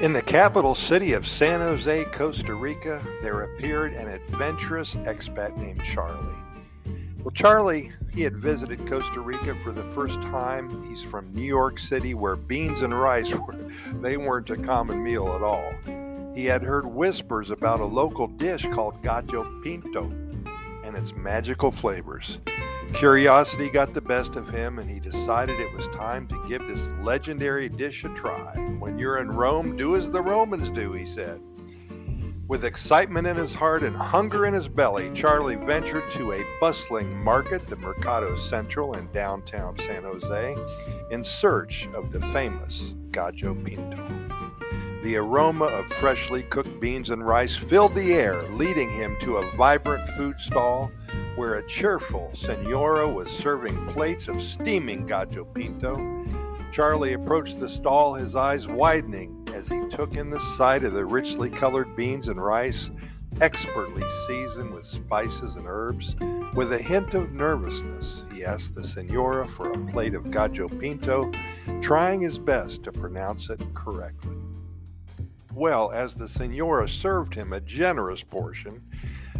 In the capital city of San Jose, Costa Rica, there appeared an adventurous expat named Charlie. Well, Charlie, he had visited Costa Rica for the first time. He's from New York City, where beans and rice were, they weren't a common meal at all. He had heard whispers about a local dish called gallo pinto and its magical flavors. Curiosity got the best of him, and he decided it was time to give this legendary dish a try. When you're in Rome, do as the Romans do, he said. With excitement in his heart and hunger in his belly, Charlie ventured to a bustling market, the Mercado Central in downtown San Jose, in search of the famous Gallo Pinto. The aroma of freshly cooked beans and rice filled the air, leading him to a vibrant food stall where a cheerful senora was serving plates of steaming gallo pinto. Charlie approached the stall, his eyes widening as he took in the sight of the richly colored beans and rice, expertly seasoned with spices and herbs. With a hint of nervousness, he asked the senora for a plate of gallo pinto, trying his best to pronounce it correctly. Well, as the senora served him a generous portion,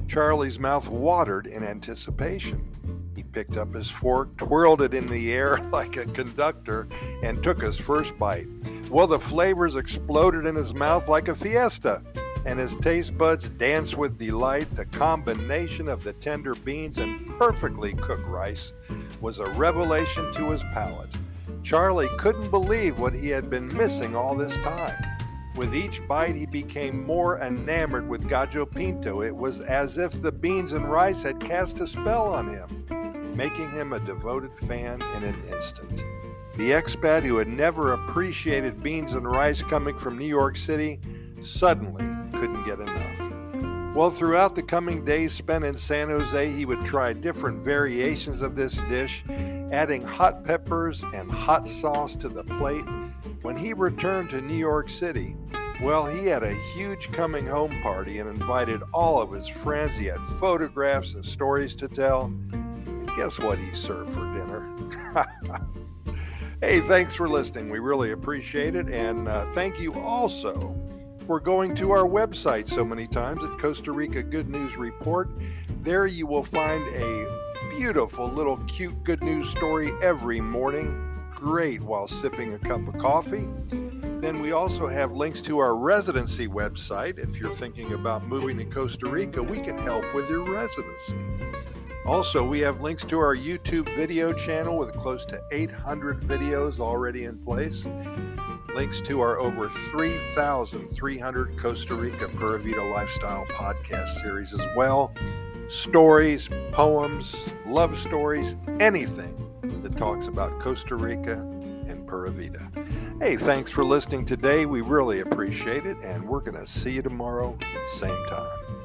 Charlie's mouth watered in anticipation. He picked up his fork, twirled it in the air like a conductor, and took his first bite. Well, the flavors exploded in his mouth like a fiesta, and his taste buds danced with delight. The combination of the tender beans and perfectly cooked rice was a revelation to his palate. Charlie couldn't believe what he had been missing all this time. With each bite, he became more enamored with Gallo Pinto. It was as if the beans and rice had cast a spell on him, making him a devoted fan in an instant. The expat who had never appreciated beans and rice coming from New York City suddenly couldn't get enough. Well, throughout the coming days spent in San Jose, he would try different variations of this dish, adding hot peppers and hot sauce to the plate when he returned to New York City, well, he had a huge coming home party and invited all of his friends. He had photographs and stories to tell. And guess what he served for dinner? hey, thanks for listening. We really appreciate it. And uh, thank you also for going to our website so many times at Costa Rica Good News Report. There you will find a beautiful little cute good news story every morning great while sipping a cup of coffee. Then we also have links to our residency website. If you're thinking about moving to Costa Rica, we can help with your residency. Also, we have links to our YouTube video channel with close to 800 videos already in place. Links to our over 3,300 Costa Rica Pura Vida Lifestyle podcast series as well. Stories, poems, love stories, anything that talks about Costa Rica and Pura Vida. Hey, thanks for listening today. We really appreciate it, and we're going to see you tomorrow, same time.